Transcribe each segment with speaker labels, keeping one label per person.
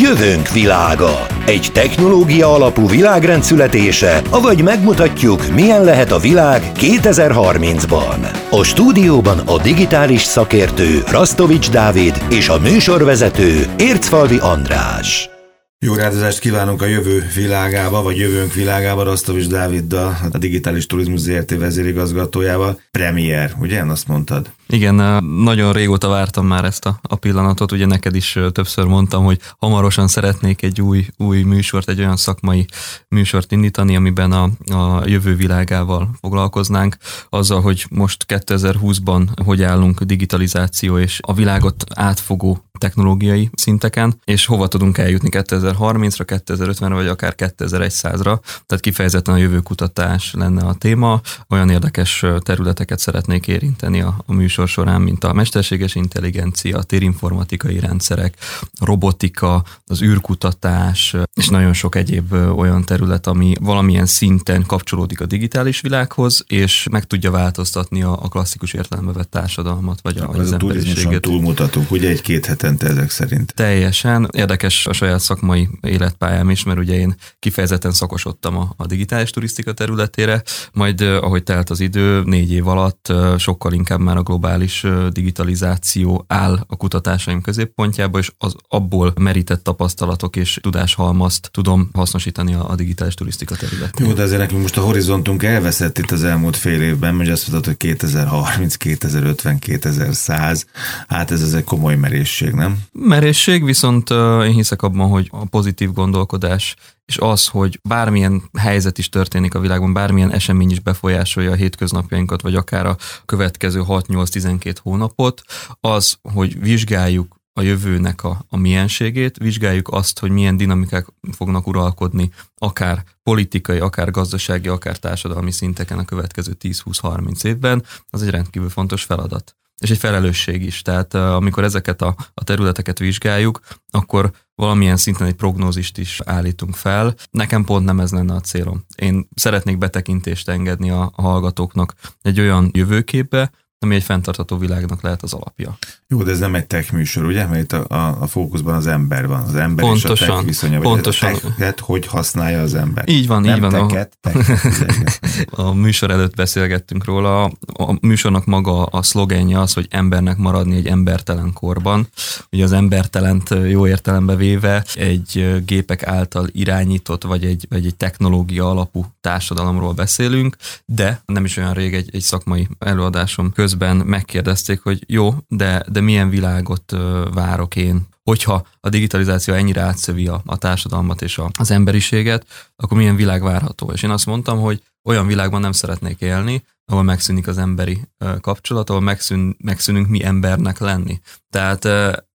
Speaker 1: Jövőnk világa. Egy technológia alapú világrend születése, avagy megmutatjuk, milyen lehet a világ 2030-ban. A stúdióban a digitális szakértő Rastovics Dávid és a műsorvezető Ércfalvi András.
Speaker 2: Jó rádozást kívánunk a jövő világába, vagy jövőnk világába, Rastovics Dáviddal, a Digitális Turizmus ZRT vezérigazgatójával. Premier, ugye? Azt mondtad.
Speaker 3: Igen, nagyon régóta vártam már ezt a, a pillanatot, ugye neked is többször mondtam, hogy hamarosan szeretnék egy új, új műsort, egy olyan szakmai műsort indítani, amiben a, a jövő világával foglalkoznánk, azzal, hogy most 2020-ban hogy állunk digitalizáció és a világot átfogó technológiai szinteken, és hova tudunk eljutni 2030-ra, 2050-re, vagy akár 2100-ra. Tehát kifejezetten a jövőkutatás lenne a téma. Olyan érdekes területeket szeretnék érinteni a, a műsor során, mint a mesterséges intelligencia, a térinformatikai rendszerek, a robotika, az űrkutatás, és nagyon sok egyéb olyan terület, ami valamilyen szinten kapcsolódik a digitális világhoz, és meg tudja változtatni a, a klasszikus értelembe vett társadalmat, vagy, a, az
Speaker 2: emberiséget. túlmutatunk, ugye egy-két hetente ezek szerint.
Speaker 3: Teljesen. Érdekes a saját szakmai életpályám is, mert ugye én kifejezetten szakosodtam a, a digitális turisztika területére, majd ahogy telt az idő, négy év alatt sokkal inkább már a globális digitalizáció áll a kutatásaim középpontjába, és az abból merített tapasztalatok és tudáshalmazt tudom hasznosítani a, a digitális turisztika területén.
Speaker 2: Jó, de ezért nekünk most a horizontunk elveszett itt az elmúlt fél évben, hogy azt mondod, hogy 2030, 2050, 2100, hát ez, ez egy komoly merészség, nem?
Speaker 3: Merészség, viszont én hiszek abban, hogy a pozitív gondolkodás és az, hogy bármilyen helyzet is történik a világban, bármilyen esemény is befolyásolja a hétköznapjainkat, vagy akár a következő 6-8-12 hónapot, az, hogy vizsgáljuk a jövőnek a, a mienségét, vizsgáljuk azt, hogy milyen dinamikák fognak uralkodni, akár politikai, akár gazdasági, akár társadalmi szinteken a következő 10-20-30 évben, az egy rendkívül fontos feladat és egy felelősség is. Tehát amikor ezeket a, a területeket vizsgáljuk, akkor valamilyen szinten egy prognózist is állítunk fel. Nekem pont nem ez lenne a célom. Én szeretnék betekintést engedni a, a hallgatóknak egy olyan jövőképbe, ami egy fenntartható világnak lehet az alapja.
Speaker 2: Jó, de ez nem egy tech műsor, ugye? Mert itt a, a, a fókuszban az ember van, az ember
Speaker 3: pontosan,
Speaker 2: és a tech viszonya.
Speaker 3: Pontosan.
Speaker 2: A techet hogy használja az ember.
Speaker 3: Így van,
Speaker 2: nem
Speaker 3: így van.
Speaker 2: Teket, teket,
Speaker 3: a műsor előtt beszélgettünk róla. A műsornak maga a szlogenje az, hogy embernek maradni egy embertelen korban. Ugye az embertelent jó értelembe véve egy gépek által irányított, vagy egy, vagy egy technológia alapú társadalomról beszélünk, de nem is olyan rég egy, egy szakmai előadásom közben megkérdezték, hogy jó, de, de milyen világot várok én hogyha a digitalizáció ennyire átszövi a, a társadalmat és a, az emberiséget, akkor milyen világ várható? És én azt mondtam, hogy olyan világban nem szeretnék élni, ahol megszűnik az emberi kapcsolat, ahol megszűn, megszűnünk mi embernek lenni. Tehát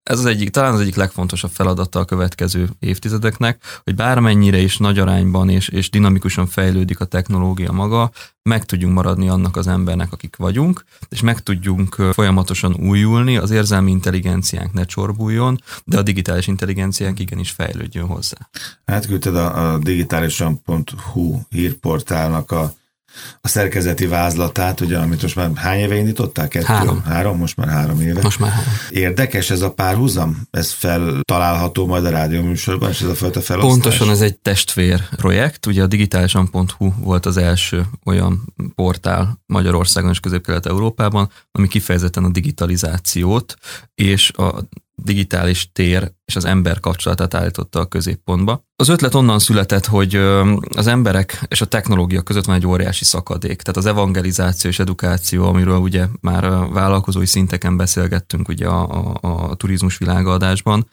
Speaker 3: ez az egyik, talán az egyik legfontosabb feladata a következő évtizedeknek, hogy bármennyire is nagy arányban és, és dinamikusan fejlődik a technológia maga, meg tudjunk maradni annak az embernek, akik vagyunk, és meg tudjunk folyamatosan újulni, az érzelmi intelligenciánk ne csorbuljon, de a digitális intelligenciánk igenis fejlődjön hozzá.
Speaker 2: Átküldted a, a digitálisan.hu hírportálnak a a szerkezeti vázlatát, ugye, amit most már hány éve indították?
Speaker 3: Kettő? Három.
Speaker 2: Három, most már három éve.
Speaker 3: Most már három.
Speaker 2: Érdekes ez a párhuzam? Ez feltalálható majd a rádióműsorban, és ez a fajta felosztás?
Speaker 3: Pontosan ez egy testvér projekt. Ugye a digitálisan.hu volt az első olyan portál Magyarországon és Közép-Kelet-Európában, ami kifejezetten a digitalizációt és a digitális tér és az ember kapcsolatát állította a középpontba. Az ötlet onnan született, hogy az emberek és a technológia között van egy óriási szakadék. Tehát az evangelizáció és edukáció, amiről ugye már vállalkozói szinteken beszélgettünk ugye a, a, a turizmus világadásban,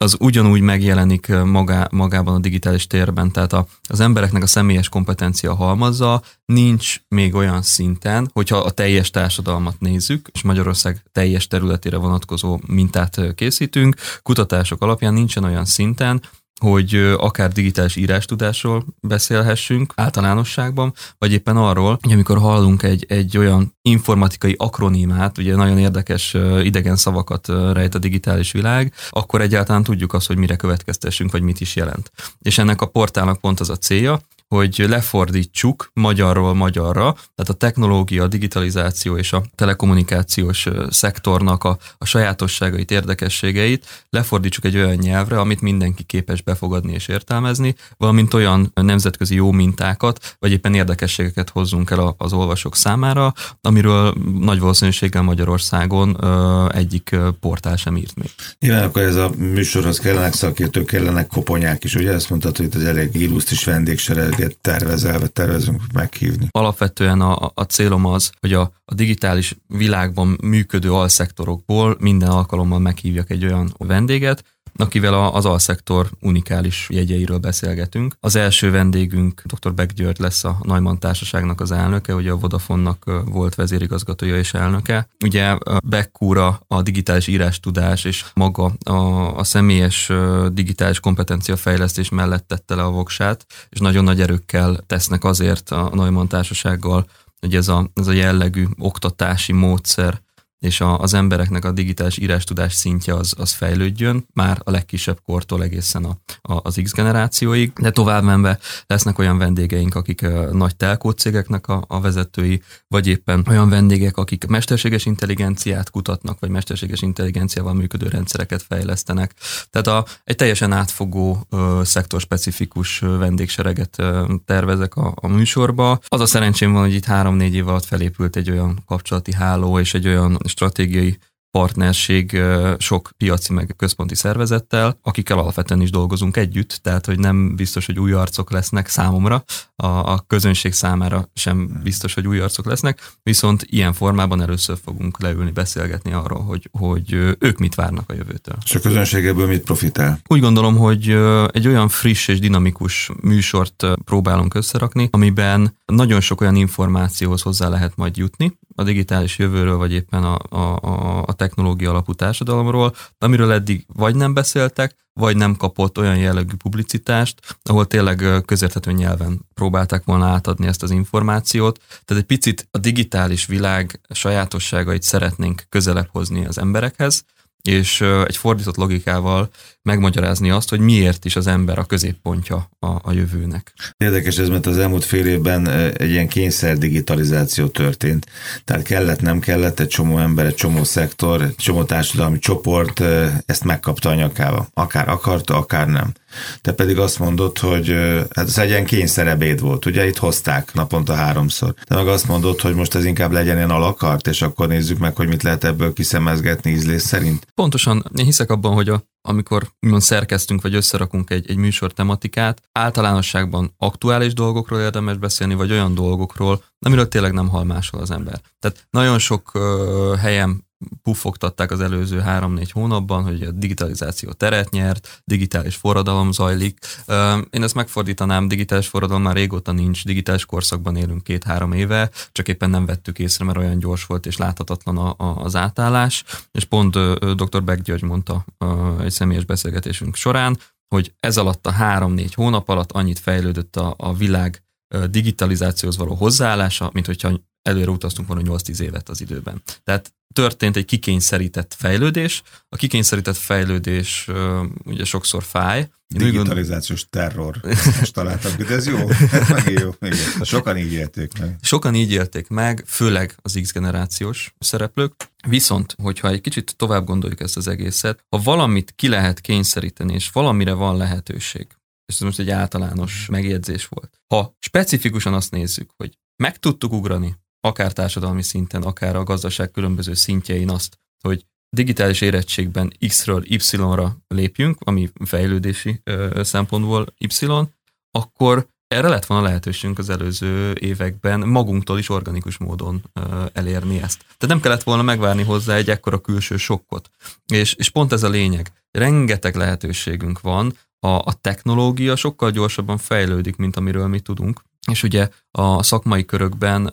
Speaker 3: az ugyanúgy megjelenik magá, magában a digitális térben, tehát a, az embereknek a személyes kompetencia halmazza nincs még olyan szinten, hogyha a teljes társadalmat nézzük, és Magyarország teljes területére vonatkozó mintát készítünk, kutatások alapján nincsen olyan szinten, hogy akár digitális írástudásról beszélhessünk általánosságban, vagy éppen arról, hogy amikor hallunk egy, egy olyan informatikai akronimát, ugye nagyon érdekes idegen szavakat rejt a digitális világ, akkor egyáltalán tudjuk azt, hogy mire következtessünk, vagy mit is jelent. És ennek a portálnak pont az a célja, hogy lefordítsuk magyarról magyarra, tehát a technológia, a digitalizáció és a telekommunikációs szektornak a, a sajátosságait, érdekességeit lefordítsuk egy olyan nyelvre, amit mindenki képes befogadni és értelmezni, valamint olyan nemzetközi jó mintákat, vagy éppen érdekességeket hozzunk el az olvasók számára, amiről nagy valószínűséggel Magyarországon egyik portál sem írt még.
Speaker 2: Nyilván akkor ez a műsorhoz kellenek szakértők, kellenek koponyák is, ugye? Ezt mondtad, hogy itt az elég illusztris vendégsereget tervezel, tervezünk meghívni.
Speaker 3: Alapvetően a, a célom az, hogy a, a digitális világban működő alszektorokból minden alkalommal meghívjak egy olyan vendéget, akivel az alszektor unikális jegyeiről beszélgetünk. Az első vendégünk dr. Beck György lesz a Neumann Társaságnak az elnöke, ugye a Vodafone-nak volt vezérigazgatója és elnöke. Ugye Beck úra a digitális írástudás és maga a, a személyes digitális kompetencia fejlesztés mellett tette le a voksát, és nagyon nagy erőkkel tesznek azért a Neumann Társasággal, hogy ez a, ez a jellegű oktatási módszer és a, az embereknek a digitális írástudás szintje az, az fejlődjön, már a legkisebb kortól egészen a, a, az X generációig, de tovább menve lesznek olyan vendégeink, akik a nagy telkó cégeknek a, a vezetői, vagy éppen olyan vendégek, akik mesterséges intelligenciát kutatnak, vagy mesterséges intelligenciával működő rendszereket fejlesztenek. Tehát a, egy teljesen átfogó ö, szektorspecifikus vendégsereget ö, tervezek a, a műsorba. Az a szerencsém van, hogy itt három-négy év alatt felépült egy olyan kapcsolati háló és egy olyan estrategiei partnerség sok piaci meg központi szervezettel, akikkel alapvetően is dolgozunk együtt, tehát hogy nem biztos, hogy új arcok lesznek számomra, a, a közönség számára sem biztos, hogy új arcok lesznek, viszont ilyen formában először fogunk leülni, beszélgetni arról, hogy, hogy ők mit várnak a jövőtől.
Speaker 2: És a közönség ebből mit profitál?
Speaker 3: Úgy gondolom, hogy egy olyan friss és dinamikus műsort próbálunk összerakni, amiben nagyon sok olyan információhoz hozzá lehet majd jutni, a digitális jövőről, vagy éppen a, a, a technológia alapú társadalomról, amiről eddig vagy nem beszéltek, vagy nem kapott olyan jellegű publicitást, ahol tényleg közérthető nyelven próbálták volna átadni ezt az információt. Tehát egy picit a digitális világ sajátosságait szeretnénk közelebb hozni az emberekhez, és egy fordított logikával megmagyarázni azt, hogy miért is az ember a középpontja a, a jövőnek.
Speaker 2: Érdekes ez, mert az elmúlt fél évben egy ilyen kényszer digitalizáció történt. Tehát kellett, nem kellett, egy csomó ember, egy csomó szektor, egy csomó társadalmi csoport ezt megkapta a nyakába. Akár akarta, akár nem. Te pedig azt mondod, hogy hát ez egy ilyen kényszerebéd volt, ugye itt hozták naponta háromszor. Te meg azt mondod, hogy most ez inkább legyen ilyen alakart, és akkor nézzük meg, hogy mit lehet ebből kiszemezgetni ízlés szerint.
Speaker 3: Pontosan, én hiszek abban, hogy a, amikor úgymond szerkeztünk, vagy összerakunk egy, egy műsor tematikát, általánosságban aktuális dolgokról érdemes beszélni, vagy olyan dolgokról, amiről tényleg nem hal máshol az ember. Tehát nagyon sok uh, helyen puffogtatták az előző három-négy hónapban, hogy a digitalizáció teret nyert, digitális forradalom zajlik. Én ezt megfordítanám, digitális forradalom már régóta nincs, digitális korszakban élünk két-három éve, csak éppen nem vettük észre, mert olyan gyors volt és láthatatlan a, a, az átállás, és pont dr. Beck György mondta egy személyes beszélgetésünk során, hogy ez alatt a három-négy hónap alatt annyit fejlődött a, a világ digitalizációhoz való hozzáállása, mint hogyha előre utaztunk volna 8-10 évet az időben. Tehát történt egy kikényszerített fejlődés. A kikényszerített fejlődés ugye sokszor fáj.
Speaker 2: Digitalizációs terror. Most találtam, de ez jó. Megint jó. Igen. Sokan így élték meg.
Speaker 3: Sokan így élték meg, főleg az X generációs szereplők. Viszont, hogyha egy kicsit tovább gondoljuk ezt az egészet, ha valamit ki lehet kényszeríteni, és valamire van lehetőség, és ez most egy általános megjegyzés volt. Ha specifikusan azt nézzük, hogy meg tudtuk ugrani akár társadalmi szinten, akár a gazdaság különböző szintjein azt, hogy digitális érettségben X-ről Y-ra lépjünk, ami fejlődési ö, szempontból Y, akkor erre lett volna lehetőségünk az előző években magunktól is organikus módon ö, elérni ezt. Tehát nem kellett volna megvárni hozzá egy ekkora külső sokkot. És, és pont ez a lényeg. Rengeteg lehetőségünk van, a, a technológia sokkal gyorsabban fejlődik, mint amiről mi tudunk, és ugye a szakmai körökben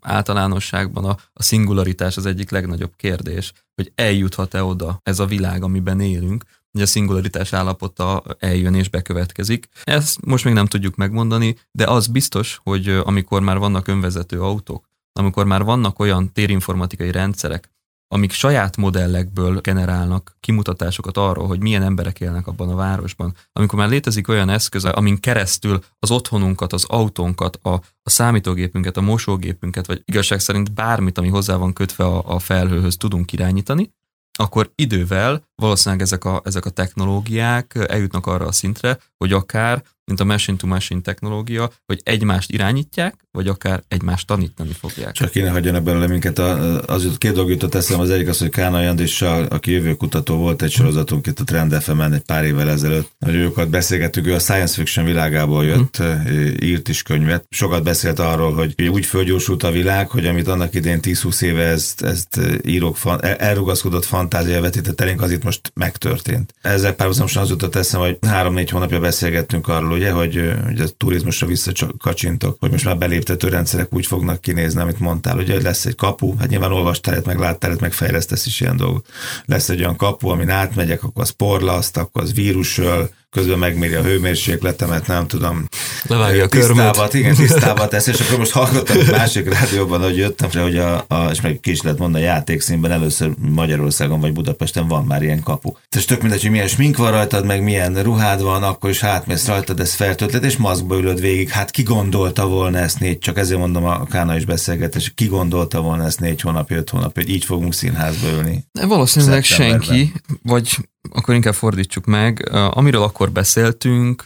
Speaker 3: általánosságban a, a szingularitás az egyik legnagyobb kérdés, hogy eljuthat-e oda ez a világ, amiben élünk, hogy a szingularitás állapota eljön és bekövetkezik. Ezt most még nem tudjuk megmondani, de az biztos, hogy amikor már vannak önvezető autók, amikor már vannak olyan térinformatikai rendszerek, amik saját modellekből generálnak kimutatásokat arról, hogy milyen emberek élnek abban a városban. Amikor már létezik olyan eszköz, amin keresztül az otthonunkat, az autónkat, a, a számítógépünket, a mosógépünket, vagy igazság szerint bármit, ami hozzá van kötve a, a felhőhöz tudunk irányítani, akkor idővel valószínűleg ezek a, ezek a technológiák eljutnak arra a szintre, hogy akár mint a machine-to-machine technológia, hogy egymást irányítják, vagy akár egymást tanítani fogják.
Speaker 2: Csak kéne hagyjanak belőle minket. A, az két dolog jutott eszem, az egyik az, hogy Kána Jandissal, aki jövőkutató volt egy sorozatunk itt a Trend fm egy pár évvel ezelőtt. Nagyon jókat beszélgettük, ő a science fiction világából jött, hmm. írt is könyvet. Sokat beszélt arról, hogy úgy fölgyorsult a világ, hogy amit annak idén 10-20 éve ezt, ezt írók elrugaszkodott fantázia vetített elénk, az itt most megtörtént. Ezzel párhuzamosan az jutott eszem, hogy három-négy hónapja beszélgettünk arról, ugye, hogy, hogy a turizmusra visszakacsintok, hogy most már beléptető rendszerek úgy fognak kinézni, amit mondtál, ugye, hogy lesz egy kapu, hát nyilván olvastál, meg láttál, meg fejlesztesz is ilyen dolgot. Lesz egy olyan kapu, amin átmegyek, akkor az porlaszt, akkor az vírusöl, közben megméri a hőmérsékletemet, nem tudom.
Speaker 3: Levágja a
Speaker 2: tisztába, igen, tisztába tesz, és akkor most hallgattam egy másik rádióban, hogy jöttem, hogy a, a és meg ki is lehet mondani, a játékszínben először Magyarországon vagy Budapesten van már ilyen kapu. És tök mindegy, hogy milyen smink van rajtad, meg milyen ruhád van, akkor is hátmész rajtad, ez feltöltet, és maszkba ülöd végig. Hát ki gondolta volna ezt négy, csak ezért mondom a Kána is beszélgetés, ki gondolta volna ezt négy hónap, öt hónap, hogy így fogunk színházba ülni.
Speaker 3: Valószínűleg senki, vagy akkor inkább fordítsuk meg. Amiről akkor beszéltünk,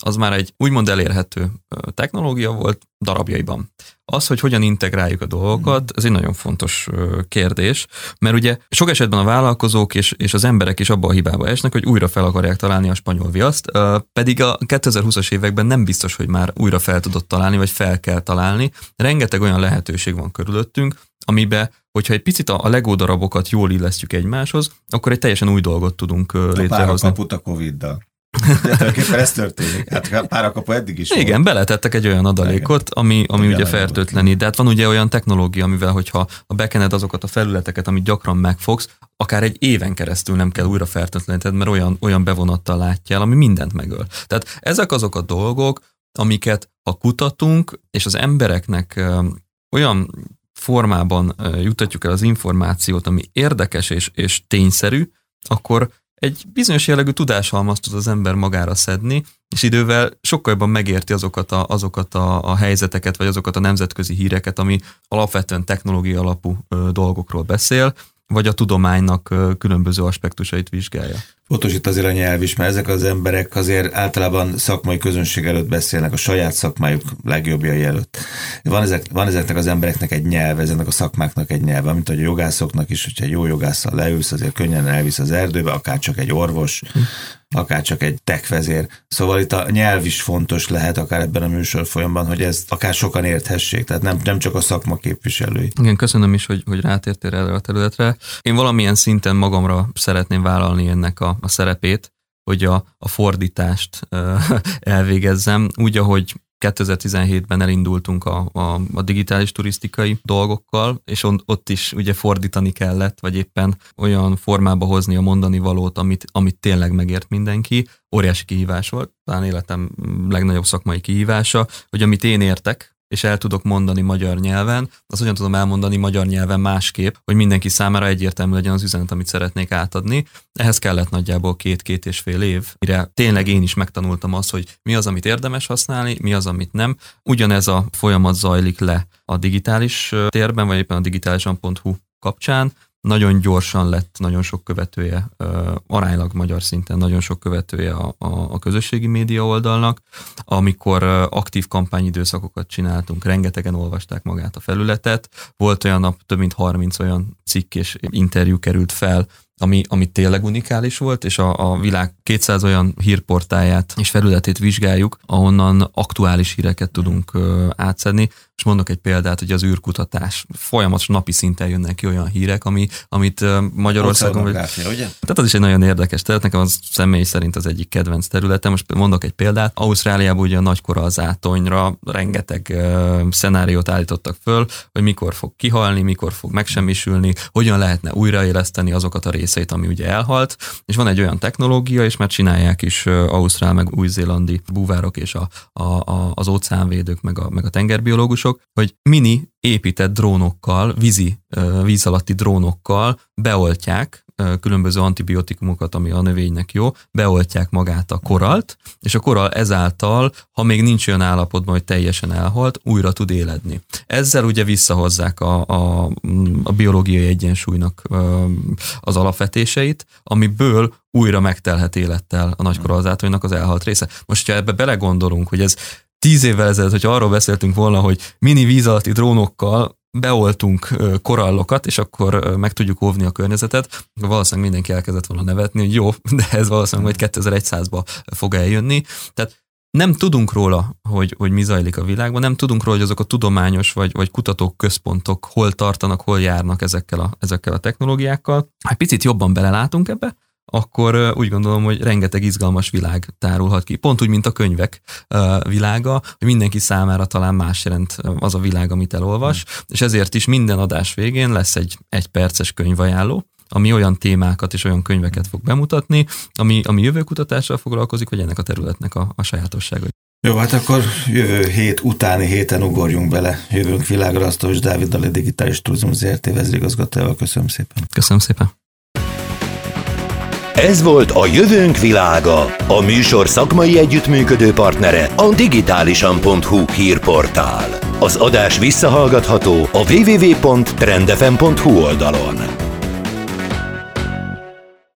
Speaker 3: az már egy úgymond elérhető technológia volt darabjaiban. Az, hogy hogyan integráljuk a dolgokat, ez egy nagyon fontos kérdés, mert ugye sok esetben a vállalkozók és, és az emberek is abba a hibába esnek, hogy újra fel akarják találni a spanyol viaszt, pedig a 2020-as években nem biztos, hogy már újra fel tudott találni, vagy fel kell találni. Rengeteg olyan lehetőség van körülöttünk, amibe, hogyha egy picit a Lego darabokat jól illesztjük egymáshoz, akkor egy teljesen új dolgot tudunk létrehozni.
Speaker 2: A a Covid-dal. Tulajdonképpen ez történik. Hát a párakapu eddig is
Speaker 3: Igen, volt. beletettek egy olyan adalékot, ami, ami ugye fertőtleni. De hát van ugye olyan technológia, amivel hogyha a bekened azokat a felületeket, amit gyakran megfogsz, akár egy éven keresztül nem kell újra fertőtleníted, mert olyan, olyan bevonattal látjál, ami mindent megöl. Tehát ezek azok a dolgok, amiket ha kutatunk, és az embereknek olyan formában jutatjuk el az információt, ami érdekes és, és tényszerű, akkor egy bizonyos jellegű tudáshalmazt tud az ember magára szedni, és idővel sokkal jobban megérti azokat a, azokat a, a helyzeteket, vagy azokat a nemzetközi híreket, ami alapvetően technológia alapú ö, dolgokról beszél, vagy a tudománynak különböző aspektusait vizsgálja.
Speaker 2: Fontos itt azért a nyelv is, mert ezek az emberek azért általában szakmai közönség előtt beszélnek, a saját szakmájuk legjobbjai előtt. Van, ezek, van ezeknek az embereknek egy nyelv, ezeknek a szakmáknak egy nyelv, mint hogy a jogászoknak is, hogyha jó jogásszal leülsz, azért könnyen elvisz az erdőbe, akár csak egy orvos, akár csak egy techvezér. Szóval itt a nyelv is fontos lehet, akár ebben a műsor folyamban, hogy ezt akár sokan érthessék, tehát nem, nem csak a szakma képviselői.
Speaker 3: Igen, köszönöm is, hogy, hogy rátértél erre a területre. Én valamilyen szinten magamra szeretném vállalni ennek a, a szerepét, hogy a, a fordítást elvégezzem, úgy, ahogy 2017-ben elindultunk a, a, a digitális turisztikai dolgokkal, és on, ott is ugye fordítani kellett, vagy éppen olyan formába hozni a mondani valót, amit, amit tényleg megért mindenki. Óriási kihívás volt, talán életem legnagyobb szakmai kihívása, hogy amit én értek, és el tudok mondani magyar nyelven, az hogyan tudom elmondani magyar nyelven másképp, hogy mindenki számára egyértelmű legyen az üzenet, amit szeretnék átadni. Ehhez kellett nagyjából két-két és fél év, mire tényleg én is megtanultam azt, hogy mi az, amit érdemes használni, mi az, amit nem. Ugyanez a folyamat zajlik le a digitális térben, vagy éppen a digitálisan.hu kapcsán, nagyon gyorsan lett nagyon sok követője, aránylag magyar szinten nagyon sok követője a, a, a közösségi média oldalnak. Amikor aktív kampányidőszakokat csináltunk, rengetegen olvasták magát a felületet. Volt olyan nap, több mint 30 olyan cikk és interjú került fel, ami, ami tényleg unikális volt, és a, a világ 200 olyan hírportáját és felületét vizsgáljuk, ahonnan aktuális híreket tudunk ö, átszedni. És mondok egy példát, hogy az űrkutatás. Folyamatos napi szinten jönnek ki olyan hírek, ami, amit Magyarországon... Vagy, ugye? Tehát az is egy nagyon érdekes terület, nekem az személy szerint az egyik kedvenc területe. Most mondok egy példát. Ausztráliában ugye a nagykora az átonyra rengeteg uh, szenáriót állítottak föl, hogy mikor fog kihalni, mikor fog megsemmisülni, hogyan lehetne újraéleszteni azokat a részeit, ami ugye elhalt, és van egy olyan technológia, és már csinálják is Ausztrál meg új-zélandi búvárok és a, a, a, az óceánvédők meg a, meg a tengerbiológusok, hogy mini épített drónokkal, vízi, víz alatti drónokkal beoltják különböző antibiotikumokat, ami a növénynek jó, beoltják magát a koralt, és a koral ezáltal, ha még nincs olyan állapotban, hogy teljesen elhalt, újra tud éledni. Ezzel ugye visszahozzák a, a, a biológiai egyensúlynak az alapvetéseit, amiből újra megtelhet élettel a nagykorallzátonynak az elhalt része. Most, ha ebbe belegondolunk, hogy ez tíz évvel ezelőtt, hogy arról beszéltünk volna, hogy mini víz alatti drónokkal beoltunk korallokat, és akkor meg tudjuk óvni a környezetet, valószínűleg mindenki elkezdett volna nevetni, hogy jó, de ez valószínűleg majd 2100-ba fog eljönni. Tehát nem tudunk róla, hogy, hogy mi zajlik a világban, nem tudunk róla, hogy azok a tudományos vagy, vagy kutatók központok hol tartanak, hol járnak ezekkel a, ezekkel a technológiákkal. Hát picit jobban belelátunk ebbe, akkor úgy gondolom, hogy rengeteg izgalmas világ tárulhat ki. Pont úgy, mint a könyvek világa, hogy mindenki számára talán más jelent az a világ, amit elolvas, mm. és ezért is minden adás végén lesz egy egy perces könyvajánló, ami olyan témákat és olyan könyveket fog bemutatni, ami, ami jövőkutatással foglalkozik, vagy ennek a területnek a, a sajátossága.
Speaker 2: Jó, hát akkor jövő hét utáni héten ugorjunk bele. Jövőnk világra, Asztos Dávid, a Digitális Turizmus ZRT vezérigazgatójával. Köszönöm szépen.
Speaker 3: Köszönöm szépen.
Speaker 1: Ez volt a Jövőnk világa, a műsor szakmai együttműködő partnere a digitálisan.hu hírportál. Az adás visszahallgatható a www.trendefem.hu oldalon.